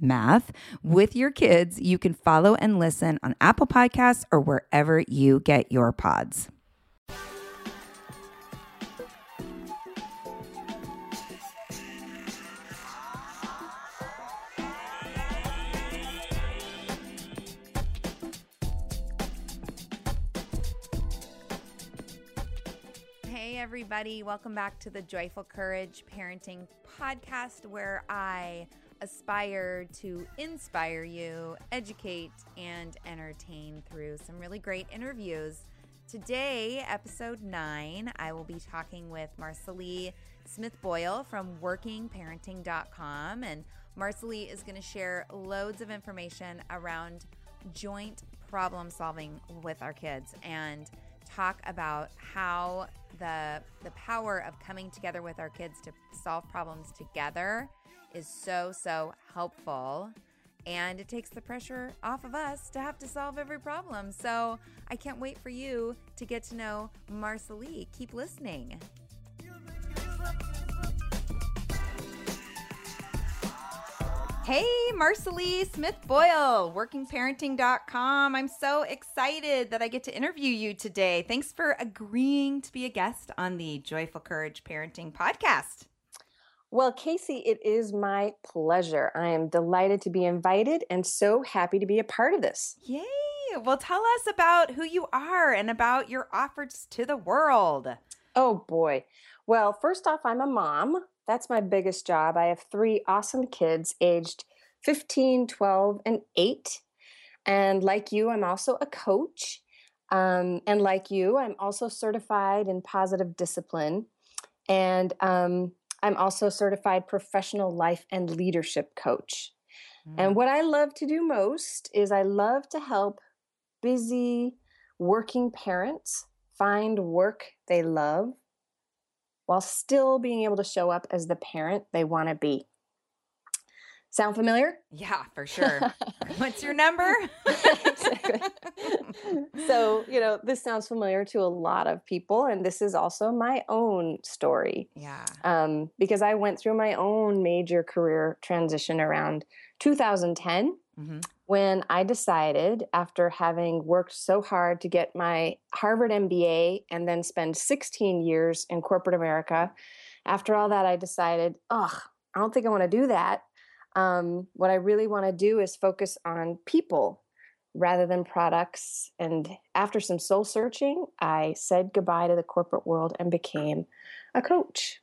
math with your kids. You can follow and listen on Apple Podcasts or wherever you get your pods. Hey, everybody, welcome back to the Joyful Courage Parenting Podcast, where I aspire to inspire you, educate, and entertain through some really great interviews. Today, episode nine, I will be talking with Marcille Smith Boyle from workingparenting.com. And Marcille is going to share loads of information around joint problem solving with our kids and talk about how the the power of coming together with our kids to solve problems together is so, so helpful. And it takes the pressure off of us to have to solve every problem. So I can't wait for you to get to know Marcille. Keep listening. Hey, Marcille Smith Boyle, workingparenting.com. I'm so excited that I get to interview you today. Thanks for agreeing to be a guest on the Joyful Courage Parenting podcast. Well, Casey, it is my pleasure. I am delighted to be invited and so happy to be a part of this. Yay! Well, tell us about who you are and about your offers to the world. Oh, boy. Well, first off, I'm a mom. That's my biggest job. I have three awesome kids aged 15, 12, and 8. And like you, I'm also a coach. Um, and like you, I'm also certified in positive discipline. And um, I'm also a certified professional life and leadership coach. Mm. And what I love to do most is I love to help busy working parents find work they love while still being able to show up as the parent they want to be. Sound familiar? Yeah, for sure. What's your number? so, you know, this sounds familiar to a lot of people, and this is also my own story. Yeah. Um, because I went through my own major career transition around 2010 mm-hmm. when I decided, after having worked so hard to get my Harvard MBA and then spend 16 years in corporate America, after all that, I decided, ugh, I don't think I want to do that um, what I really want to do is focus on people rather than products. And after some soul searching, I said goodbye to the corporate world and became a coach.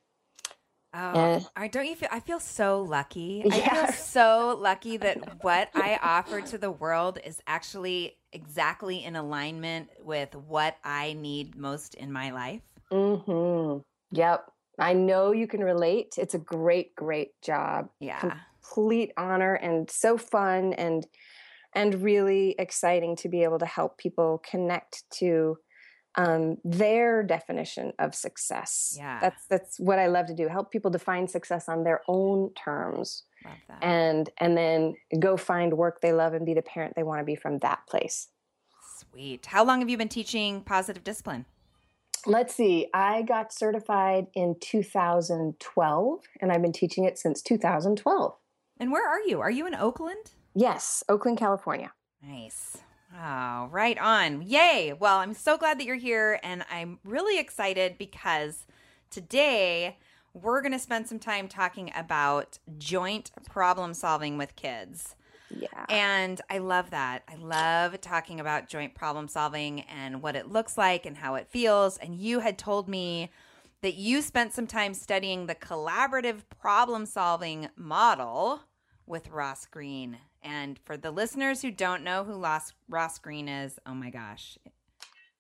Oh, I don't you feel I feel so lucky. Yeah. I feel so lucky that what I offer to the world is actually exactly in alignment with what I need most in my life. Mhm. Yep. I know you can relate. It's a great great job. Yeah complete honor and so fun and and really exciting to be able to help people connect to um, their definition of success. Yeah, that's that's what I love to do. Help people define success on their own terms, and and then go find work they love and be the parent they want to be from that place. Sweet. How long have you been teaching positive discipline? Let's see. I got certified in 2012, and I've been teaching it since 2012. And where are you? Are you in Oakland? Yes, Oakland, California. Nice. Oh, right on. Yay. Well, I'm so glad that you're here. And I'm really excited because today we're going to spend some time talking about joint problem solving with kids. Yeah. And I love that. I love talking about joint problem solving and what it looks like and how it feels. And you had told me that you spent some time studying the collaborative problem solving model with Ross Greene. And for the listeners who don't know who Ross, Ross Greene is, oh my gosh,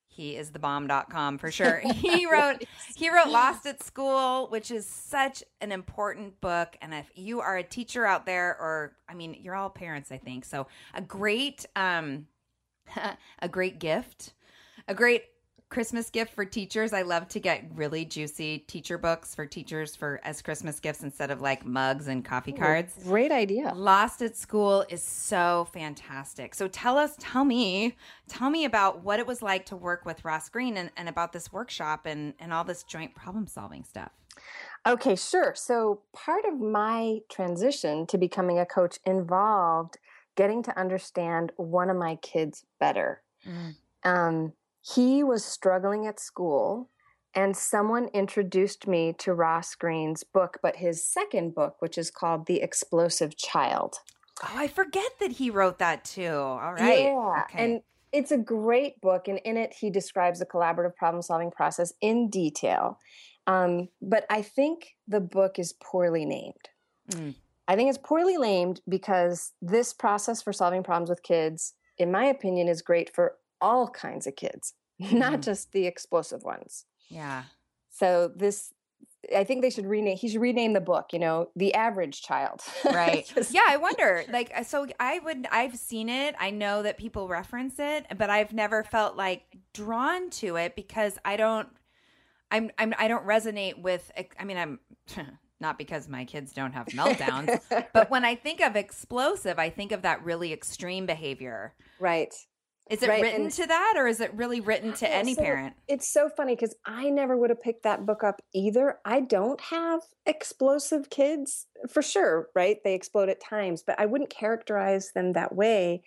he is the bomb.com for sure. He wrote he wrote Lost at School, which is such an important book and if you are a teacher out there or I mean, you're all parents, I think. So, a great um a great gift. A great Christmas gift for teachers. I love to get really juicy teacher books for teachers for as Christmas gifts instead of like mugs and coffee cards. Great idea. Lost at School is so fantastic. So tell us, tell me, tell me about what it was like to work with Ross Greene and, and about this workshop and, and all this joint problem solving stuff. Okay, sure. So part of my transition to becoming a coach involved getting to understand one of my kids better. Mm. Um, he was struggling at school and someone introduced me to Ross Greene's book, but his second book, which is called The Explosive Child. Oh, I forget that he wrote that too. All right. Yeah. Okay. And it's a great book, and in it, he describes the collaborative problem solving process in detail. Um, but I think the book is poorly named. Mm. I think it's poorly named because this process for solving problems with kids, in my opinion, is great for all kinds of kids, not mm just the explosive ones. Yeah. So this I think they should rename he should rename the book, you know, The Average Child. Right. yeah, I wonder. Like so I would I've seen it. I know that people reference it, but I've never felt like drawn to it because I don't I'm I'm I don't resonate with I mean I'm not because my kids don't have meltdowns, but when I think of explosive, I think of that really extreme behavior. Right. Is it right? written and, to that or is it really written to any so parent? It's so funny because I never would have picked that book up either. I don't have explosive kids for sure, right? They explode at times, but I wouldn't characterize them that way.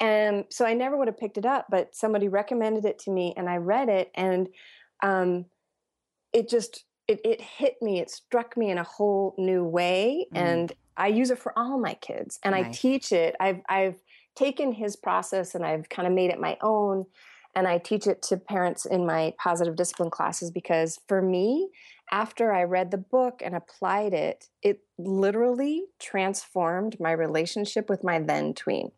And so I never would have picked it up, but somebody recommended it to me and I read it and um, it just it, it hit me. It struck me in a whole new way. Mm. And I use it for all my kids and nice. I teach it. I've I've taken his process and I've kind of made it my own. And I teach it to parents in my positive discipline classes because for me, after I read the book and applied it, it literally transformed my relationship with my then tween.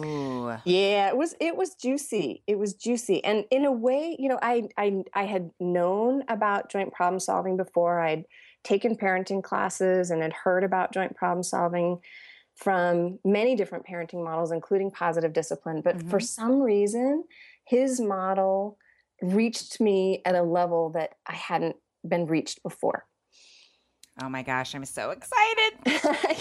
Ooh. Yeah, it was it was juicy. It was juicy. And in a way, you know, I I I had known about joint problem solving before. I'd taken parenting classes and had heard about joint problem solving from many different parenting models, including positive discipline. But mm-hmm. for some reason, his model reached me at a level that I hadn't been reached before. Oh my gosh, I'm so excited.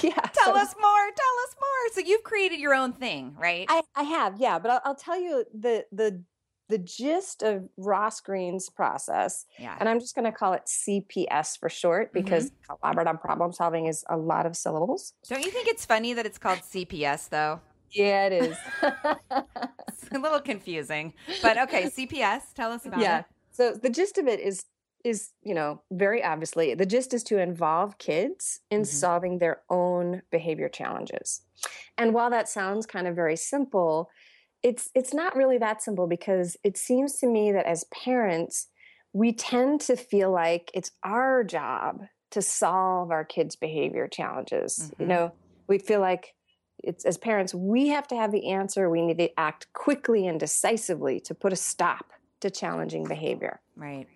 yeah. Tell so, us more. Tell us more. So you've created your own thing, right? I, I have, yeah. But I'll, I'll tell you the the the gist of Ross Greene's process, yeah. and I'm just going to call it CPS for short because mm-hmm. collaborative problem solving is a lot of syllables. Don't you think it's funny that it's called CPS though? Yeah, it is. it's a little confusing, but okay. CPS, tell us about yeah. it. So the gist of it is is you know very obviously the gist is to involve kids in mm-hmm. solving their own behavior challenges and while that sounds kind of very simple it's it's not really that simple because it seems to me that as parents we tend to feel like it's our job to solve our kids behavior challenges. Mm-hmm. you know we feel like it's as parents we have to have the answer. We need to act quickly and decisively to put a stop to challenging behavior. Right.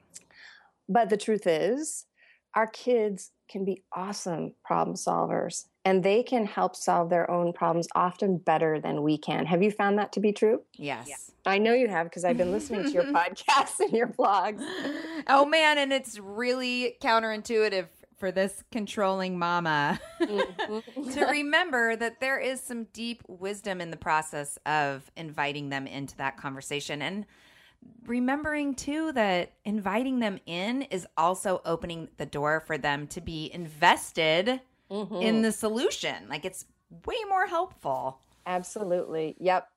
But the truth is our kids can be awesome problem solvers and they can help solve their own problems often better than we can. Have you found that to be true? Yes. I know you have because I've been listening to your podcasts and your blogs. Oh man, and it's really counterintuitive for this controlling mama mm-hmm. to remember that there is some deep wisdom in the process of inviting them into that conversation and remembering too that inviting them in is also opening the door for them to be invested mm-hmm. in the solution. Like it's way more helpful. Absolutely. Yep.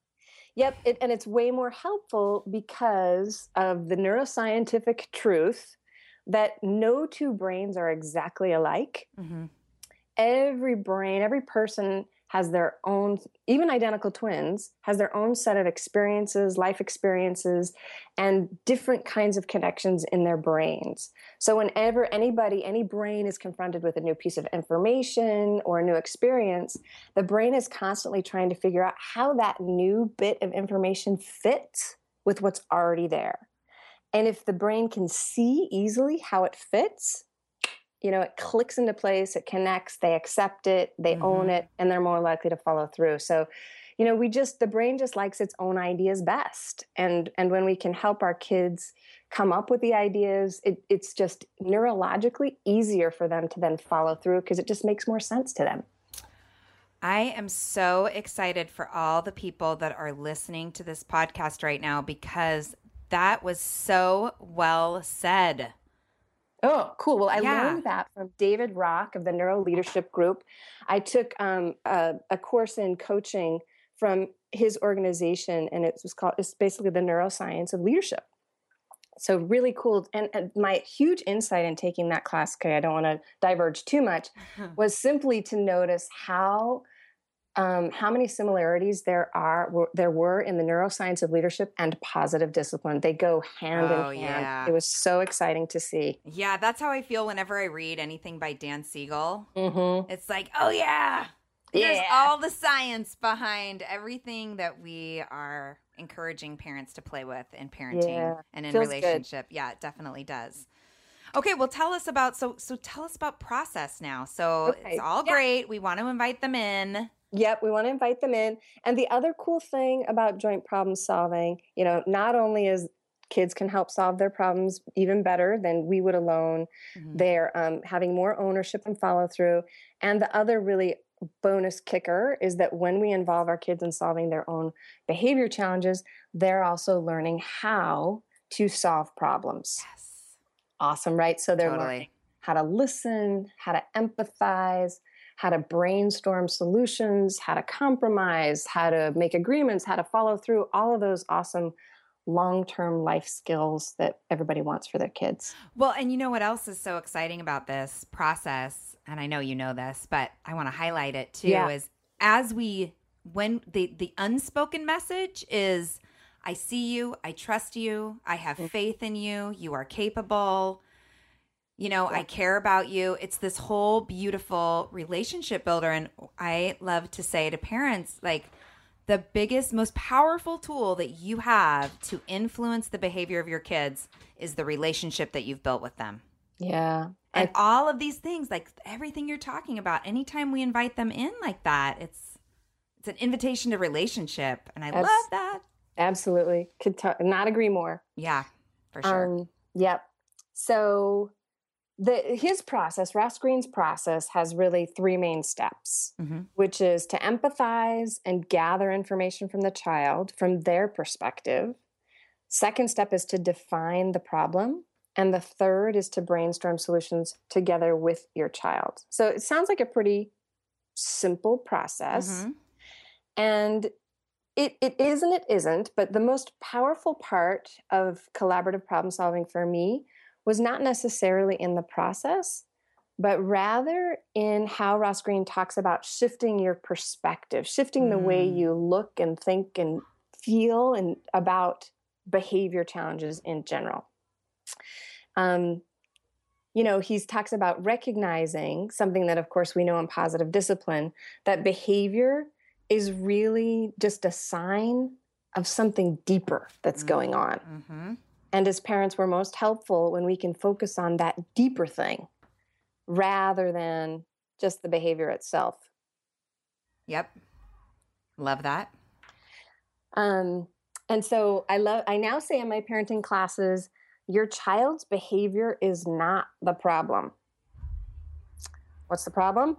Yep. It, and it's way more helpful because of the neuroscientific truth that no two brains are exactly alike. Mm-hmm. Every brain, every person has their own even identical twins has their own set of experiences life experiences and different kinds of connections in their brains. So whenever anybody any brain is confronted with a new piece of information or a new experience the brain is constantly trying to figure out how that new bit of information fits with what's already there. And if the brain can see easily how it fits you know, it clicks into place, it connects, they accept it, they mm-hmm. own it, and they're more likely to follow through. So, you know, we just the brain just likes its own ideas best. And and when we can help our kids come up with the ideas, it, it's just neurologically easier for them to then follow through because it just makes more sense to them. I am so excited for all the people that are listening to this podcast right now because that was so well said. Oh, cool. Well, I yeah. learned that from David Rock of the Neuro Leadership Group. I took um, a, a, course in coaching from his organization, and it was called, it's basically the neuroscience of leadership. So, really cool. And, and my huge insight in taking that class, okay, I don't want to diverge too much, was simply to notice how um, how many similarities there are were, there were in the neuroscience of leadership and positive discipline. They go hand oh, in hand. Yeah. It was so exciting to see. Yeah, that's how I feel whenever I read anything by Dan Siegel. Mm-hmm. It's like, oh yeah, there's yeah. all the science behind everything that we are encouraging parents to play with in parenting yeah. and in Feels relationship. Good. Yeah, it definitely does. Okay, well tell us about so so tell us about process now. So okay. it's all yeah. great. We want to invite them in. Yep, we want to invite them in. And the other cool thing about joint problem solving, you know, not only is kids can help solve their problems even better than we would alone, mm-hmm. they're um, having more ownership and follow through. And the other really bonus kicker is that when we involve our kids in solving their own behavior challenges, they're also learning how to solve problems. Yes. Awesome, right? So they're totally. learning how to listen, how to empathize, how to brainstorm solutions, how to compromise, how to make agreements, how to follow through, all of those awesome long term life skills that everybody wants for their kids. Well, and you know what else is so exciting about this process? And I know you know this, but I want to highlight it too yeah. is as we when the the unspoken message is I see you, I trust you, I have mm. faith in you, you are capable, you know, yeah. I care about you. It's this whole beautiful relationship builder. And I love to say to parents, like, the biggest, most powerful tool that you have to influence the behavior of your kids is the relationship that you've built with them. Yeah. And I, all of these things, like everything you're talking about, anytime we invite them in like that, it's it's an invitation to relationship. And I abs- love that. Absolutely. Could t- not agree more. Yeah, for sure. Um, yep. So the his process ross greene's process has really three main steps mm-hmm. which is to empathize and gather information from the child from their perspective second step is to define the problem and the third is to brainstorm solutions together with your child so it sounds like a pretty simple process mm-hmm. and it, it is and it isn't but the most powerful part of collaborative problem solving for me was not necessarily in the process, but rather in how Ross Greene talks about shifting your perspective, shifting mm. the way mm. you look and think and feel and about behavior challenges in general. Um, you know, he talks about recognizing something that, of course, we know in positive discipline that behavior is really just a sign of something deeper that's mm going on. Mm-hmm. And as parents, we're most helpful when we can focus on that deeper thing rather than just the behavior itself. Yep. Love that. Um, and so I love I now say in my parenting classes, your child's behavior is not the problem. What's the problem?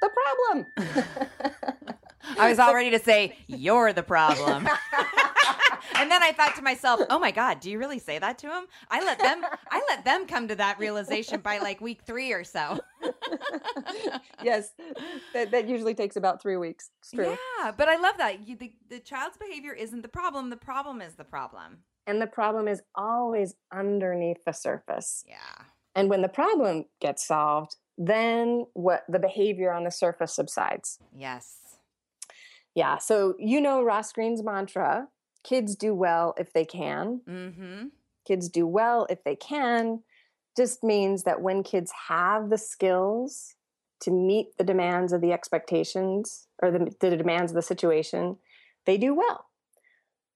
The problem. I was all ready to say, You're the problem. and then I thought to myself, "Oh my god, do you really say that to him?" I let them I let them come to that realization by like week 3 or so. yes. That, that usually takes about 3 weeks. It's true. Yeah, but I love that. You, the, the child's behavior isn't the problem, the problem is the problem. And the problem is always underneath the surface. Yeah. And when the problem gets solved, then what the behavior on the surface subsides. Yes. Yeah. So you know Ross Greene's mantra: kids do well if they can. Mm-hmm. Kids do well if they can. Just means that when kids have the skills to meet the demands of the expectations or the, the demands of the situation, they do well.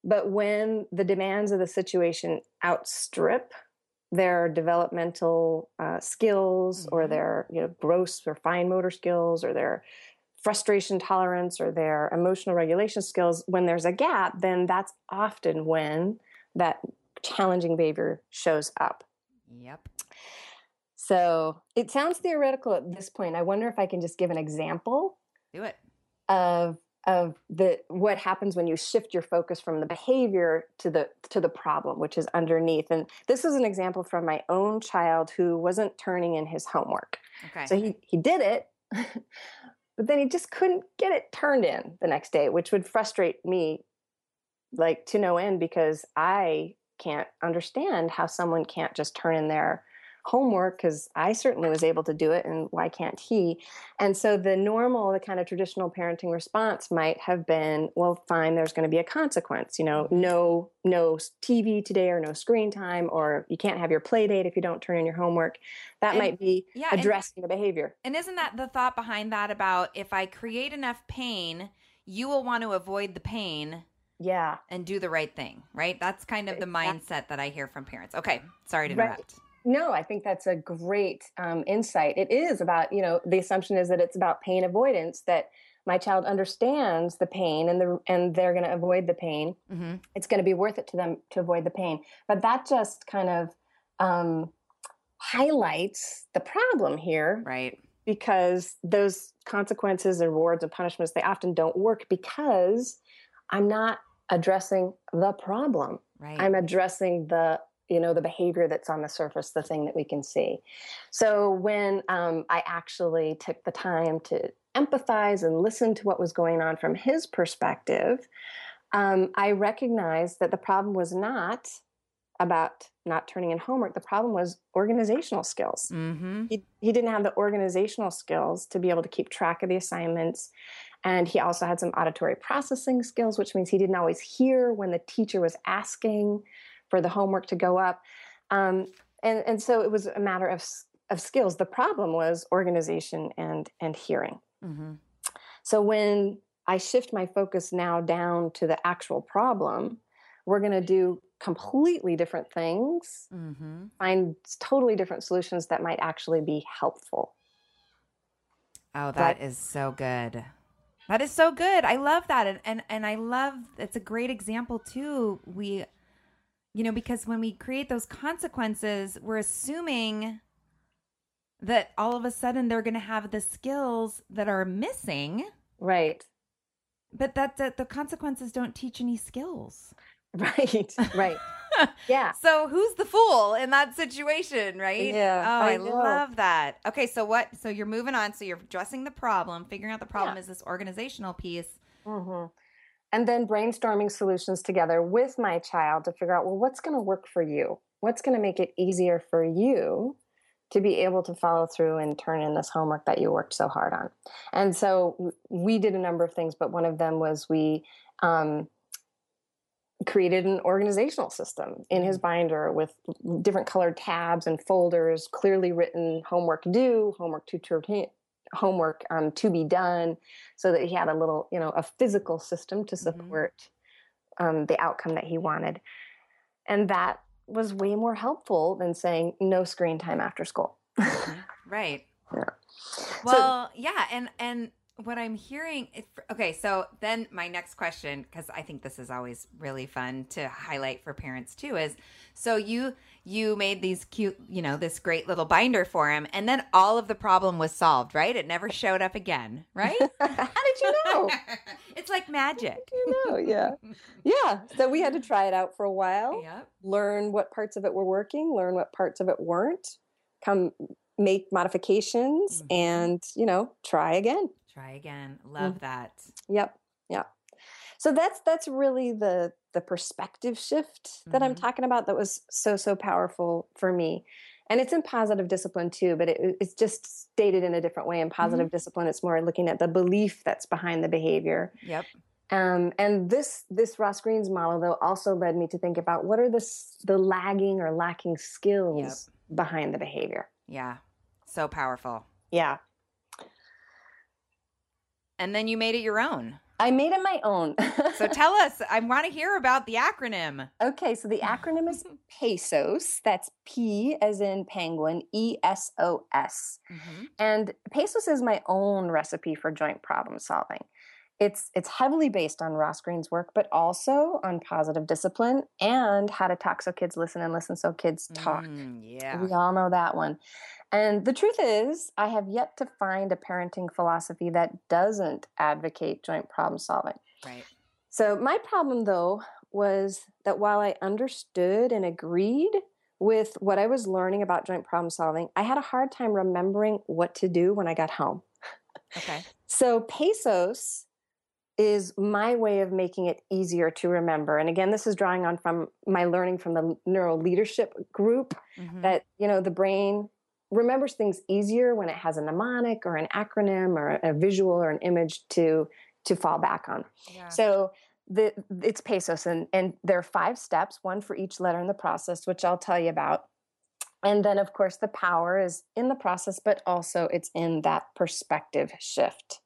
But when the demands of the situation outstrip their developmental uh, skills mm-hmm. or their you know gross or fine motor skills or their frustration tolerance or their emotional regulation skills when there's a gap then that's often when that challenging behavior shows up. Yep. So it sounds theoretical at this point. I wonder if i can just give an example do it. of of the what happens when you shift your focus from the behavior to the to the problem which is underneath and this is an example from my own child who wasn't turning in his homework. Okay. So he he did it but then he just couldn't get it turned in the next day which would frustrate me like to no end because i can't understand how someone can't just turn in their homework because I certainly was able to do it, and why can't he? And so the normal, the kind of traditional parenting response might have been, well, fine, there's going to be a consequence. You know, mm-hmm. no, no TV today, or no screen time, or you can't have your play date if you don't turn in your homework. That and, might be yeah, addressing and, the behavior. And isn't that the thought behind that about if I create enough pain, you will want to avoid the pain yeah and do the right thing right that's kind of the mindset that i hear from parents okay sorry to interrupt right. No, I think that's a great um, insight. It is about, you know, the assumption is that it's about pain avoidance, that my child understands the pain and the and they're going to avoid the pain. Mm-hmm. It's going to be worth it to them to avoid the pain. But that just kind of um, highlights the problem here. Right. Because those consequences, rewards, and punishments, they often don't work because I'm not addressing the problem. Right. I'm addressing the you know the behavior that's on the surface the thing that we can see. So when um, i actually took the time to empathize and listen to what was going on from his perspective um, i recognized that the problem was not about not turning in homework. The problem was organizational skills. Mm-hmm. he, he didn't have the organizational skills to be able to keep track of the assignments and he also had some auditory processing skills which means he didn't always hear when the teacher was asking for the homework to go up. Um, and, and so it was a matter of, of skills. The problem was organization and, and hearing. Mm-hmm. So when I shift my focus now down to the actual problem, we're going to do completely different things, Mm-hmm. find totally different solutions that might actually be helpful. Oh, that is so good. That is so good. I love that. And, and and I love it's a great example too. We you know, because when we create those consequences, we're assuming that all of a sudden they're going to have the skills that are missing. Right. But that, that the consequences don't teach any skills. Right. Right. yeah. So who's the fool in that situation, right? Yeah, Oh, I, I love that. Okay, so what? So you're moving on. So you're addressing the problem, figuring out the problem Yeah. is this organizational piece. hmm And then brainstorming solutions together with my child to figure out, well, what's going to work for you? What's going to make it easier for you to be able to follow through and turn in this homework that you worked so hard on? And so we did a number of things, but one of them was we um, created an organizational system in his binder with different colored tabs and folders, clearly written homework due, homework to turn in, homework um, to be done, so that he had a little, you know, a physical system to support um, the outcome that he wanted. And that was way more helpful than saying no screen time after school. Right. Yeah. Well, yeah, and and what I'm hearing is, okay, so then my next question cuz I think this is always really fun to highlight for parents too is so you you made these cute, you know, this great little binder for him and then all of the problem was solved, right? It never showed up again, right? How did you know? it's like magic. you know, yeah. Yeah. So we had to try it out for a while. Yep. learn what parts of it were working, learn what parts of it weren't, come make modifications Mhm. and, you know, try again. Try again. Love that. Yep. Yep. So that's that's really the the perspective shift that I'm Mhm. talking about that was so so powerful for me. And it's in positive discipline too, but it, it's just stated in a different way. In positive discipline, it's more looking at the belief that's behind the behavior. Yep. Um, and this this Ross Greene's model though also led me to think about what are the the lagging or lacking skills behind the behavior. Yeah. So powerful. Yeah, And then you made it your own. I made it my own. So tell us, I want to hear about the acronym. okay, so the acronym is PESOS. That's P as in penguin, E S O S. Mhm. And PESOS is my own recipe for joint problem solving. It's it's heavily based on Ross Greene's work, but also on positive discipline and how to talk so kids listen and listen so kids talk. Mm, yeah. We all know that one. And the truth is, I have yet to find a parenting philosophy that doesn't advocate joint problem solving. Right. So, my problem though was that while I understood and agreed with what I was learning about joint problem solving, I had a hard time remembering what to do when I got home. Okay. So, Pesos is my way of making it easier to remember. And again, this is drawing on from my learning from the Neuro Leadership Group Mhm. that you know the brain remembers things easier when it has a mnemonic or an acronym or a visual or an image to to fall back on Yeah. so the it's pesos and and there are five steps one for each letter in the process which i'll tell you about and then of course the power is in the process but also it's in that perspective shift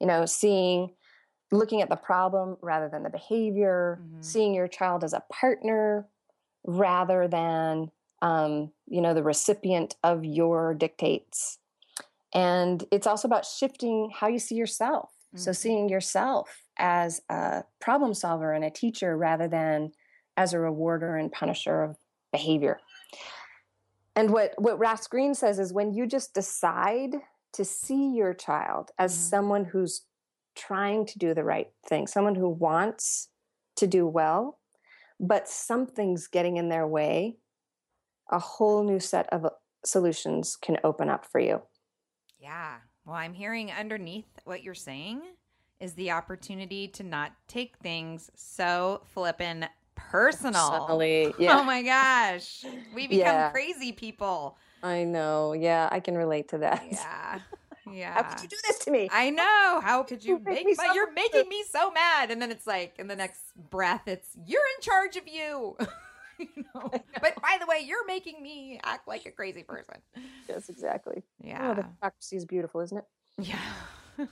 you know seeing looking at the problem rather than the behavior Mhm. seeing your child as a partner rather than um, you know the recipient of your dictates and it's also about shifting how you see yourself so Mhm. seeing yourself as a problem solver and a teacher rather than as a rewarder and punisher of behavior And what, what Ross Greene says is when you just decide to see your child as mm-hmm. someone who's trying to do the right thing, someone who wants to do well, but something's getting in their way, a whole new set of uh, solutions can open up for you. Yeah. Well, I'm hearing underneath what you're saying is the opportunity to not take things so flippin' personal. Personally, yeah. Oh my gosh. We become yeah. crazy people. I know. Yeah, I can relate to that. Yeah. Yeah. How could you do this to me? I know. How could you, you make, me so you're making me so mad. And then it's like in the next breath it's you're in charge of you. you know? But by the way, you're making me act like a crazy person. Yes, exactly. Yeah. Oh, the hypocrisy is beautiful, isn't it? Yeah.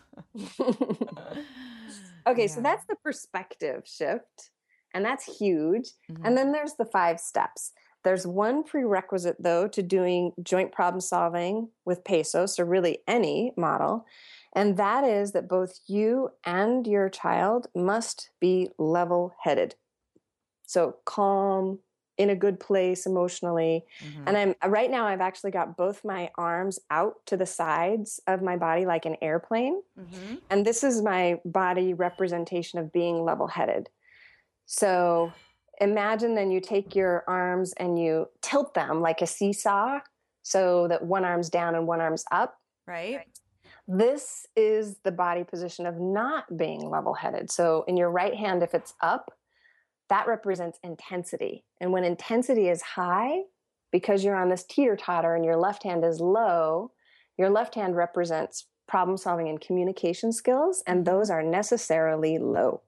okay, yeah. so that's the perspective shift. And that's huge. Mm-hmm. And then there's the five steps. There's one prerequisite, though, to doing joint problem solving with PESOS, or really any model, and that is that both you and your child must be level headed. So calm, in a good place emotionally. Mm-hmm. And I'm uh, right now I've actually got both my arms out to the sides of my body like an airplane. Mm-hmm. And this is my body representation of being level-headed. So imagine then you take your arms and you tilt them like a seesaw so that one arm's down and one arm's up. Right. This is the body position of not being level headed. So in your right hand, if it's up, that represents intensity. And when intensity is high, because you're on this teeter totter and your left hand is low, your left hand represents problem solving and communication skills, and mm-hmm. those are necessarily low.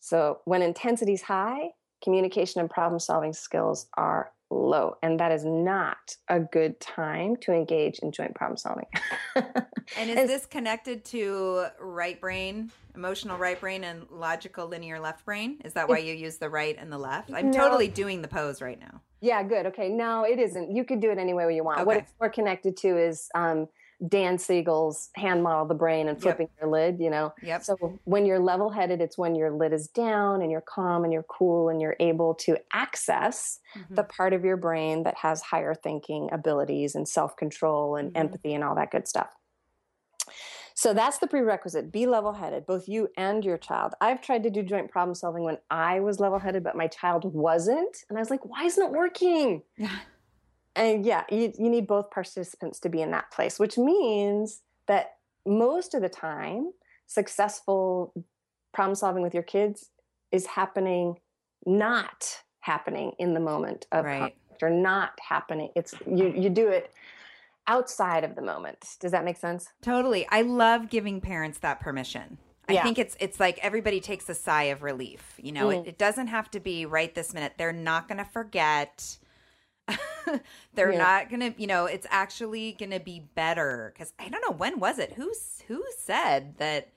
So when intensity is high, communication and problem solving skills are low. And that is not a good time to engage in joint problem solving. and is this connected to right brain, emotional right brain, and logical linear left brain? Is that why you use the right and the left? I'm no. totally doing the pose right now. Yeah, good. Okay. No, it isn't. You could do it any way you want. Okay. What it's more connected to is um, Dan Siegel's hand model the brain and flipping yep. your lid, you know. Yep. So when you're level headed, it's when your lid is down and you're calm and you're cool and you're able to access mm-hmm. the part of your brain that has higher thinking abilities and self control and mm-hmm. empathy and all that good stuff. So that's the prerequisite. Be level headed, both you and your child. I've tried to do joint problem solving when I was level headed, but my child wasn't. And I was like, why isn't it working? And yeah, you, you need both participants to be in that place, which means that most of the time, successful problem solving with your kids is happening not happening in the moment of right. conflict or not happening. It's you you do it outside of the moment. Does that make sense? Totally. I love giving parents that permission. I yeah. think it's it's like everybody takes a sigh of relief. You know, mm. it, it doesn't have to be right this minute. They're not going to forget they're yeah. not gonna you know it's actually gonna be better because i don't know when was it who's who said that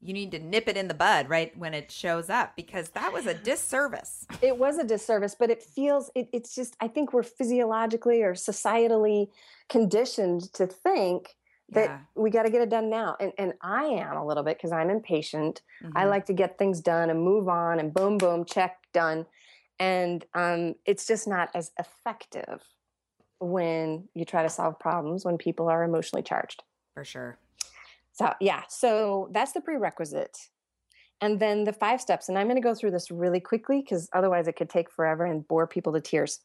you need to nip it in the bud right when it shows up because that was a disservice it was a disservice but it feels it, it's just i think we're physiologically or societally conditioned to think that yeah. we got to get it done now and, and i am a little bit because i'm impatient mm-hmm. i like to get things done and move on and boom boom check done and um, it's just not as effective when you try to solve problems when people are emotionally charged. For sure. So, yeah, so that's the prerequisite. And then the five steps, and I'm going to go through this really quickly because otherwise it could take forever and bore people to tears.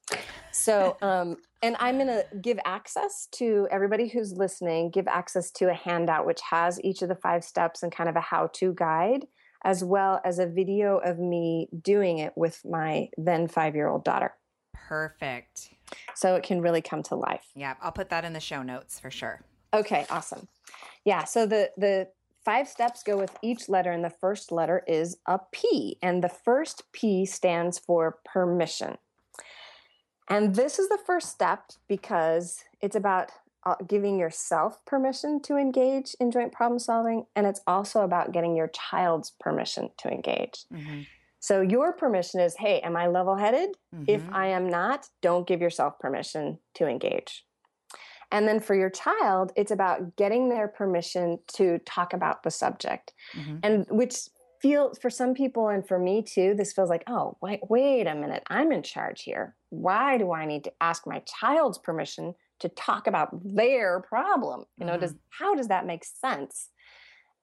So, um, and I'm going to give access to everybody who's listening, give access to a handout which has each of the five steps and kind of a how to guide as well as a video of me doing it with my then five year old daughter. Perfect. So it can really come to life. Yeah, I'll put that in the show notes for sure. Okay, awesome. Yeah, so the the five steps go with each letter and the first letter is a P and the first P stands for permission. And this is the first step because it's about uh, giving yourself permission to engage in joint problem solving, and it's also about getting your child's permission to engage. Mm-hmm. So, your permission is hey, am I level headed? Mm-hmm. If I am not, don't give yourself permission to engage. And then for your child, it's about getting their permission to talk about the subject. Mm-hmm. And which feels for some people and for me too, this feels like, oh, wait, wait a minute, I'm in charge here. why do I need to ask my child's permission to talk about their problem? You know, mm-hmm. does how does that make sense?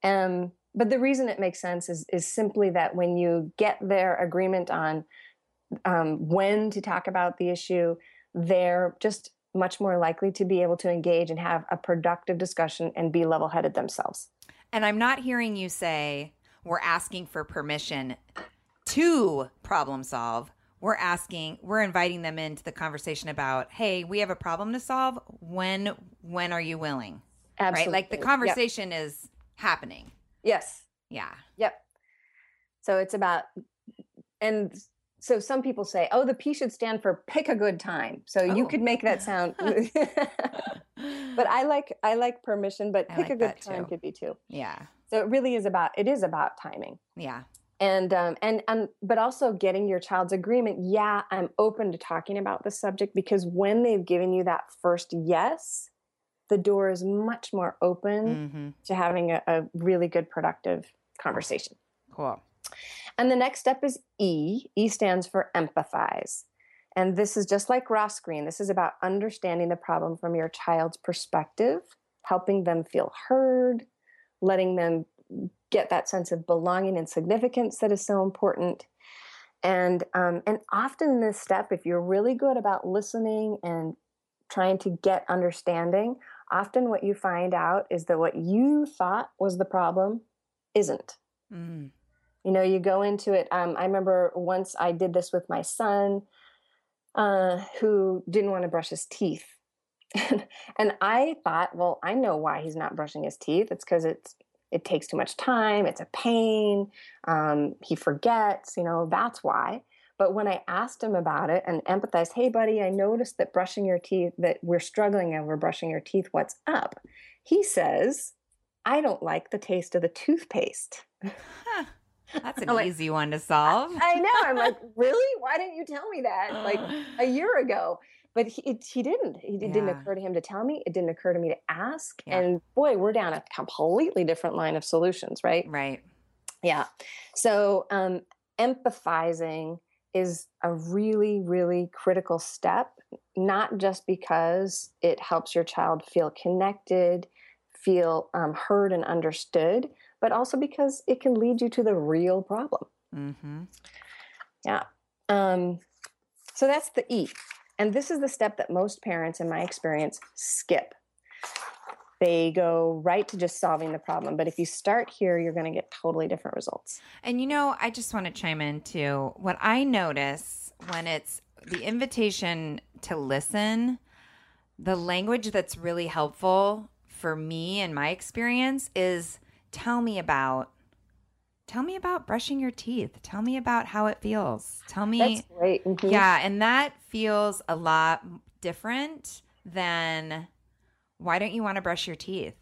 Um, but the reason it makes sense is is simply that when you get their agreement on um, when to talk about the issue, they're just much more likely to be able to engage and have a productive discussion and be level headed themselves. And I'm not hearing you say we're asking for permission to problem solve. We're asking, we're inviting them into the conversation about, hey, we have a problem to solve. When when are you willing? Absolutely. Right? Like the conversation yep. is happening. Yes. Yeah. Yep. So it's about and so some people say, "Oh, the P should stand for pick a good time." So oh. you could make that sound. Oh. but I like I like permission, but pick like a good time too. could be too. Yeah. So it really is about it is about timing. Yeah. And um and and but also getting your child's agreement. Yeah, I'm open to talking about the subject because when they've given you that first yes, the door is much more open mm-hmm. to having a, a really good productive conversation. Cool. And the next step is E. E stands for empathize. And this is just like Ross Greene This is about understanding the problem from your child's perspective, helping them feel heard, letting them get that sense of belonging and significance that is so important. And um, and often in this step, if you're really good about listening and trying to get understanding, often what you find out is that what you thought was the problem isn't. Mm you know you go into it um, i remember once i did this with my son uh, who didn't want to brush his teeth and i thought well i know why he's not brushing his teeth it's because it's it takes too much time it's a pain um, he forgets you know that's why but when i asked him about it and empathized hey buddy i noticed that brushing your teeth that we're struggling over brushing your teeth what's up he says i don't like the taste of the toothpaste huh. That's an like, easy one to solve. I, I, know. I'm like, really? Why didn't you tell me that like a year ago? But he, it, he didn't. It yeah. didn't occur to him to tell me. It didn't occur to me to ask. Yeah. And boy, we're down a completely different line of solutions, right? Right. Yeah. So um, empathizing is a really, really critical step, not just because it helps your child feel connected, feel um, heard and understood, but also because it can lead you to the real problem. Mm-hmm. Yeah. Um, so that's the E. And this is the step that most parents, in my experience, skip. They go right to just solving the problem. But if you start here, you're going to get totally different results. And you know, I just want to chime in too. What I notice when it's the invitation to listen, the language that's really helpful for me and my experience is tell me about tell me about brushing your teeth. Tell me about how it feels. Tell me That's great. Mm-hmm. Yeah, and that feels a lot different than why don't you want to brush your teeth?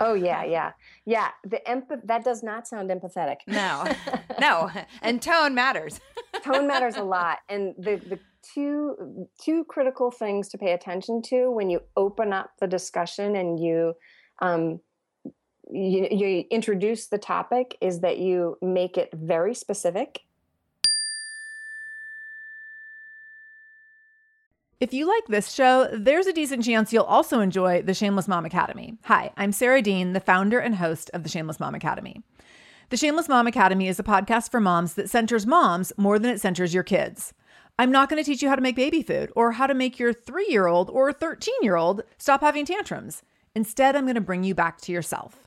Oh yeah, yeah. Yeah, the empath that does not sound empathetic. No. no. And tone matters. tone matters a lot. And the the two two critical things to pay attention to when you open up the discussion and you um, you, you introduce the topic is that you make it very specific If you like this show, there's a decent chance you'll also enjoy the Shameless Mom Academy. Hi, I'm Sarah Dean, the founder and host of the Shameless Mom Academy. The Shameless Mom Academy is a podcast for moms that centers moms more than it centers your kids. I'm not going to teach you how to make baby food or how to make your three year old or 13 year old stop having tantrums. Instead, I'm going to bring you back to yourself.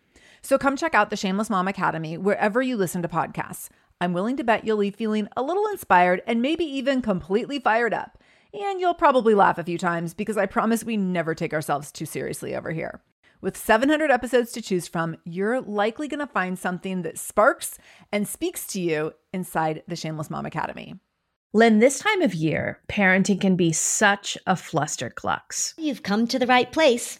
So come check out the Shameless Mom Academy wherever you listen to podcasts. I'm willing to bet you'll leave feeling a little inspired and maybe even completely fired up. And you'll probably laugh a few times because I promise we never take ourselves too seriously over here. With 700 episodes to choose from, you're likely going to find something that sparks and speaks to you inside the Shameless Mom Academy. Lynn, this time of year, parenting can be such a flusterclux. You've come to the right place.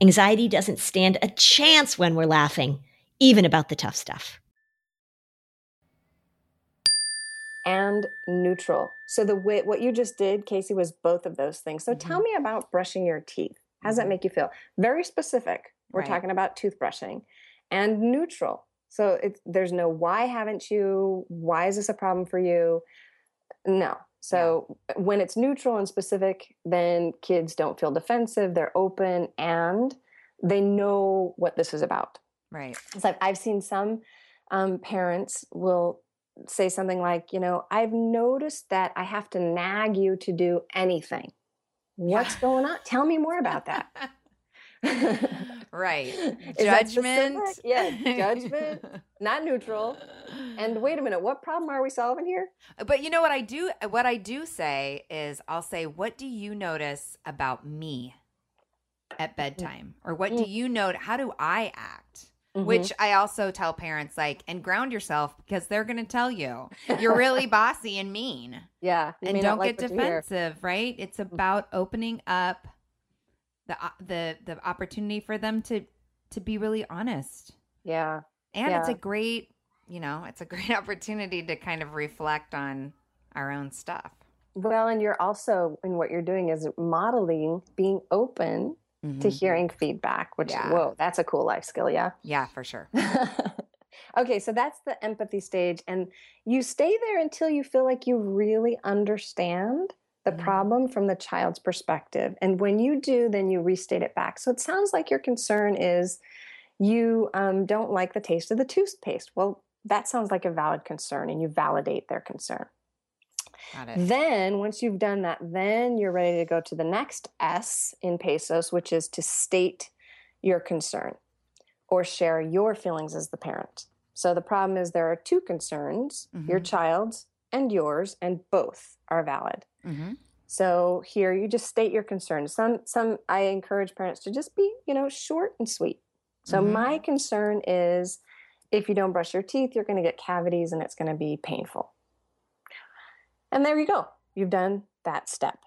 Anxiety doesn't stand a chance when we're laughing, even about the tough stuff. And neutral. So the way what you just did, Casey, was both of those things. So Mm-hmm. tell me about brushing your teeth. How does that make you feel? Very specific. We're Right. talking about toothbrushing. And neutral. So it's there's no why haven't you? Why is this a problem for you? No. So when it's neutral and specific, then kids don't feel defensive, they're open and they know what this is about. Right. So I've, I've seen some um, parents will say something like, you know, I've noticed that I have to nag you to do anything. What's going on? Tell me more about that. right. Is Judgment. Yeah, judgment, not neutral. And wait a minute, what problem are we solving here? Uh, but you know what I do uh, what I do say is I'll say what do you notice about me at mm-hmm. bedtime or what do mm. you note how do I act? Mm-hmm. Which I also tell parents like and ground yourself because they're going to tell you. You're really bossy and mean. yeah, and don't like get defensive, right? It's mm-hmm. about opening up the the the opportunity for them to to be really honest. Yeah, And it's a great, you know, it's a great opportunity to kind of reflect on our own stuff. well, and you're also, and what you're doing is modeling being open to Mhm. hearing feedback, which, Yeah. whoa, that's a cool life skill. Yeah. Yeah, for sure. okay, so that's the empathy stage. And you stay there until you feel like you really understand the Mhm. problem from the child's perspective. And when you do, then you restate it back. So it sounds like your concern is you um, don't like the taste of the toothpaste. Well, that sounds like a valid concern, and you validate their concern. Got it. Then, once you've done that, then you're ready to go to the next S in Pesos, which is to state your concern or share your feelings as the parent. So the problem is there are two concerns your Mhm. child's and yours, and both are valid. hmm So here you just state your concerns. Some some I encourage parents to just be, you know, short and sweet. So Mhm. my concern is if you don't brush your teeth, you're going to get cavities and it's going to be painful. And there you go. You've done that step.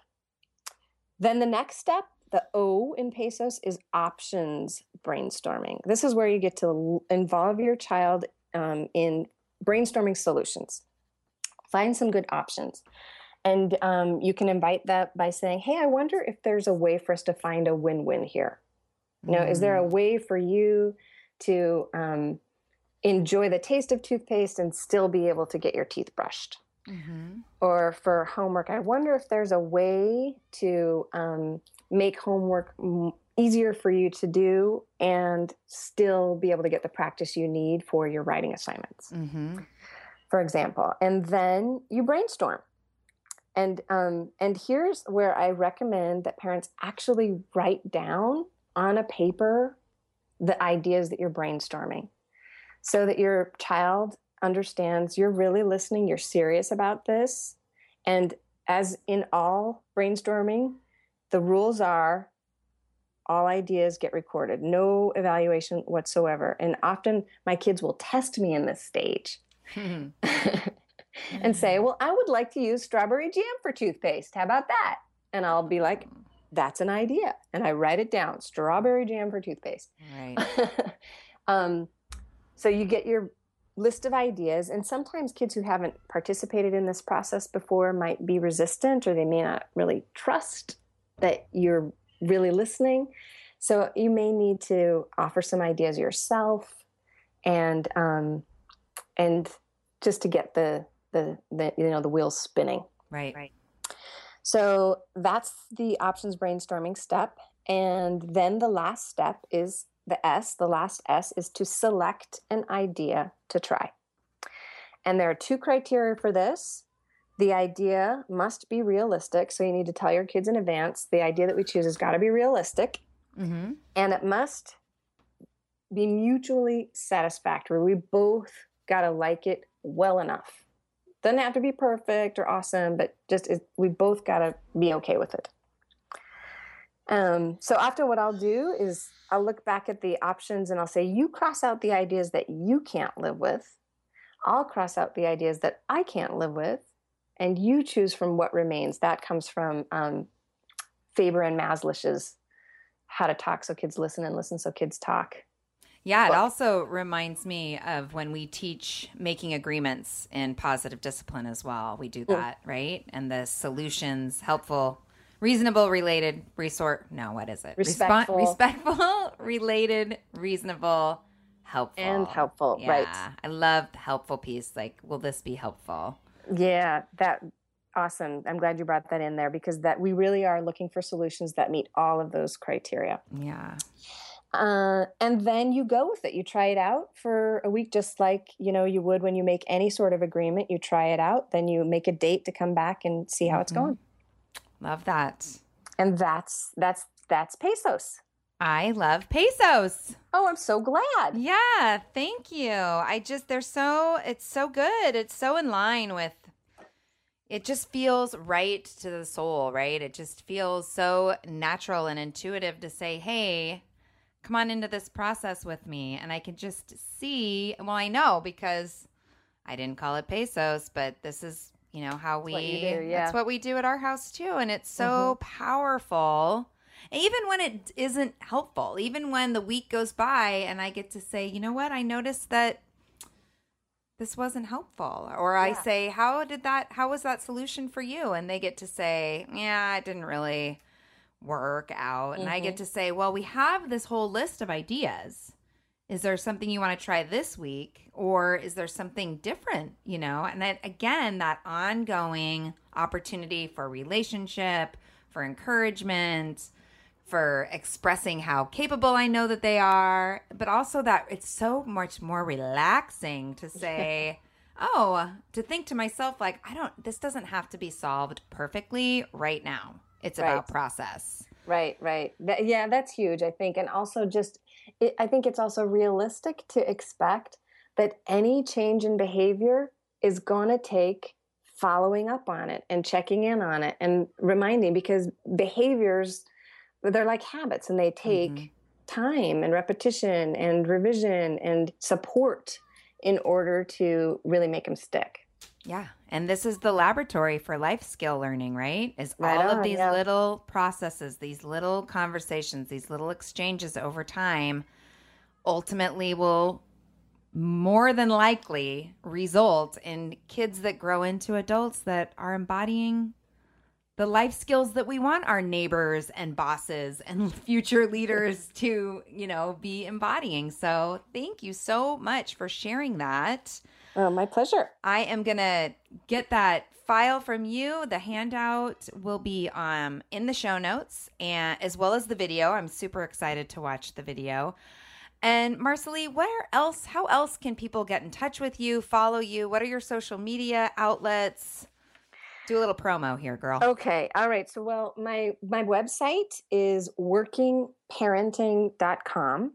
Then the next step, the O in Pesos, is options brainstorming. This is where you get to involve your child um, in brainstorming solutions. Find some good options. And um, you can invite that by saying, Hey, I wonder if there's a way for us to find a win win here. You know, is there Mm. a way for you to um, enjoy the taste of toothpaste and still be able to get your teeth brushed? hmm or for homework i wonder if there's a way to um, make homework m- easier for you to do and still be able to get the practice you need for your writing assignments hmm for example and then you brainstorm. And um, and here's where i recommend that parents actually write down on a paper the ideas that you're brainstorming so that your child understands you're really listening you're serious about this and as in all brainstorming the rules are all ideas get recorded no evaluation whatsoever and often my kids will test me in this stage and say, Well, I would like to use strawberry jam for toothpaste. How about that? And I'll be like, That's an idea. And I write it down strawberry jam for toothpaste. Right. Um, so you get your list of ideas, and sometimes kids who haven't participated in this process before might be resistant or they may not really trust that you're really listening. So you may need to offer some ideas yourself and um, and just to get the, the the you know the wheels spinning. Right. Right. So that's the options brainstorming step. And then the last step is the S. The last S is to select an idea to try. And there are two criteria for this. The idea must be realistic. So you need to tell your kids in advance the idea that we choose has got to be realistic. Mm-hmm. And it must be mutually satisfactory. We both got to like it well enough. Doesn't have to be perfect or awesome, but just we both got to be okay with it. Um, so after what I'll do is I'll look back at the options and I'll say, you cross out the ideas that you can't live with. I'll cross out the ideas that I can't live with, and you choose from what remains. That comes from um, Faber and Mazlish's How to Talk So Kids Listen and Listen So Kids Talk. Yeah, it also reminds me of when we teach making agreements in positive discipline as well. We do that, mm. right? And the solutions, helpful, reasonable, related, resort. No, what is it? Respectful, respectful, related, reasonable, helpful, and helpful. Yeah, right. I love the helpful piece. Like, will this be helpful? Yeah, that awesome. I'm glad you brought that in there because that we really are looking for solutions that meet all of those criteria. Yeah. Uh, and then you go with it. You try it out for a week, just like you know you would when you make any sort of agreement. You try it out, then you make a date to come back and see how mm-hmm. it's going. Love that. And that's that's that's pesos. I love pesos. Oh, I'm so glad. Yeah, thank you. I just they're so it's so good. It's so in line with it just feels right to the soul, right? It just feels so natural and intuitive to say, "Hey, come on into this process with me. And I can just see, well, I know because I didn't call it pesos, but this is, you know, how we, do, yeah. that's what we do at our house too. And it's so mm-hmm. powerful. Even when it isn't helpful, even when the week goes by and I get to say, you know what, I noticed that this wasn't helpful. Or yeah. I say, how did that, how was that solution for you? And they get to say, yeah, it didn't really work out. And mm-hmm. I get mm-hmm. to say, well, we have this whole list of ideas. Is there something you want to try this week? Or is there something different, you know? And then again, that ongoing opportunity for relationship, for encouragement, for expressing how capable I know that they are, but also that it's so much more relaxing to say, oh, to think to myself, like, I don't, this doesn't have to be solved perfectly right now. It's right. about process. Right, right. That, yeah, that's huge, I think. And also, just, it, I think it's also realistic to expect that any change in behavior is going to take following up on it and checking in on it and reminding because behaviors, they're like habits and they take mm-hmm. time and repetition and revision and support in order to really make them stick. Yeah. And this is the laboratory for life skill learning, right? Is right all on, of these yeah. little processes, these little conversations, these little exchanges over time ultimately will more than likely result in kids that grow into adults that are embodying the life skills that we want our neighbors and bosses and future leaders to, you know, be embodying. So, thank you so much for sharing that. Oh, my pleasure. I am going to get that file from you. The handout will be um, in the show notes and as well as the video. I'm super excited to watch the video. And Marcille, where else, how else can people get in touch with you, follow you? What are your social media outlets? Do a little promo here, girl. Okay. All right. So, well, my my website is workingparenting.com.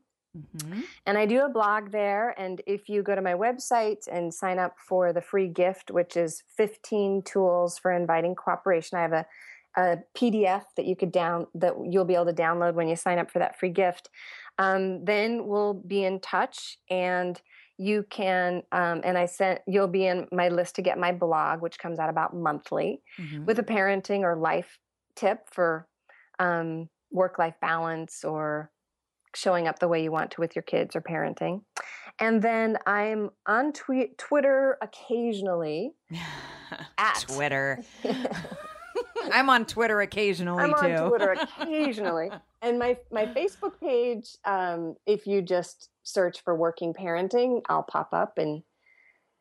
Mm-hmm. And I do a blog there. And if you go to my website and sign up for the free gift, which is 15 tools for inviting cooperation, I have a, a PDF that you could down that you'll be able to download when you sign up for that free gift. Um, then we'll be in touch and you can um, and i sent you'll be in my list to get my blog which comes out about monthly mm-hmm. with a parenting or life tip for um, work life balance or showing up the way you want to with your kids or parenting. And then I'm on Twitter occasionally. at Twitter. I'm on Twitter occasionally I'm too. on Twitter occasionally. and my my Facebook page, um, if you just search for working parenting, I'll pop up and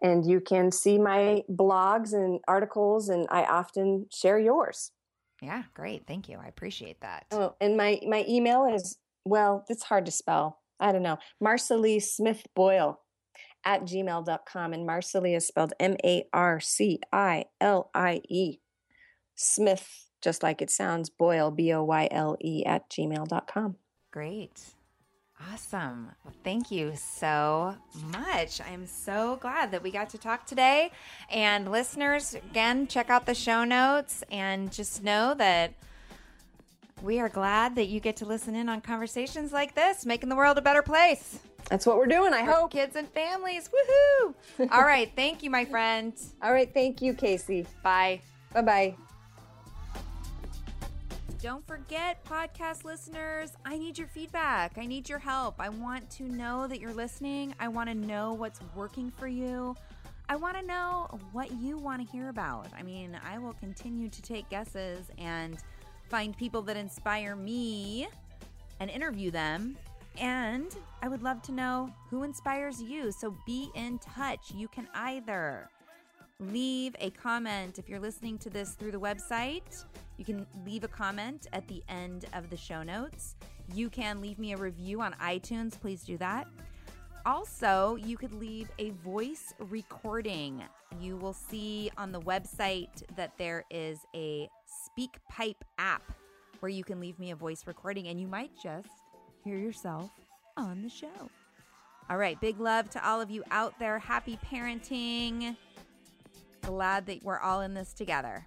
and you can see my blogs and articles and I often share yours. Yeah, great. Thank you. I appreciate that. Oh, and my my email is well, it's hard to spell. I don't know. Marcille Smith Boyle at gmail.com. And Marcille is spelled M A R C I L I E. Smith, just like it sounds, Boyle, B O Y L E, at gmail.com. Great. Awesome. Well, thank you so much. I'm so glad that we got to talk today. And listeners, again, check out the show notes and just know that we are glad that you get to listen in on conversations like this, making the world a better place. That's what we're doing, I for hope. Kids and families. Woohoo! All right. Thank you, my friend. All right. Thank you, Casey. Bye. Bye bye. Don't forget, podcast listeners, I need your feedback. I need your help. I want to know that you're listening. I want to know what's working for you. I want to know what you want to hear about. I mean, I will continue to take guesses and find people that inspire me and interview them. And I would love to know who inspires you. So be in touch. You can either leave a comment if you're listening to this through the website. You can leave a comment at the end of the show notes. You can leave me a review on iTunes. Please do that. Also, you could leave a voice recording. You will see on the website that there is a SpeakPipe app where you can leave me a voice recording and you might just hear yourself on the show. All right, big love to all of you out there. Happy parenting. Glad that we're all in this together.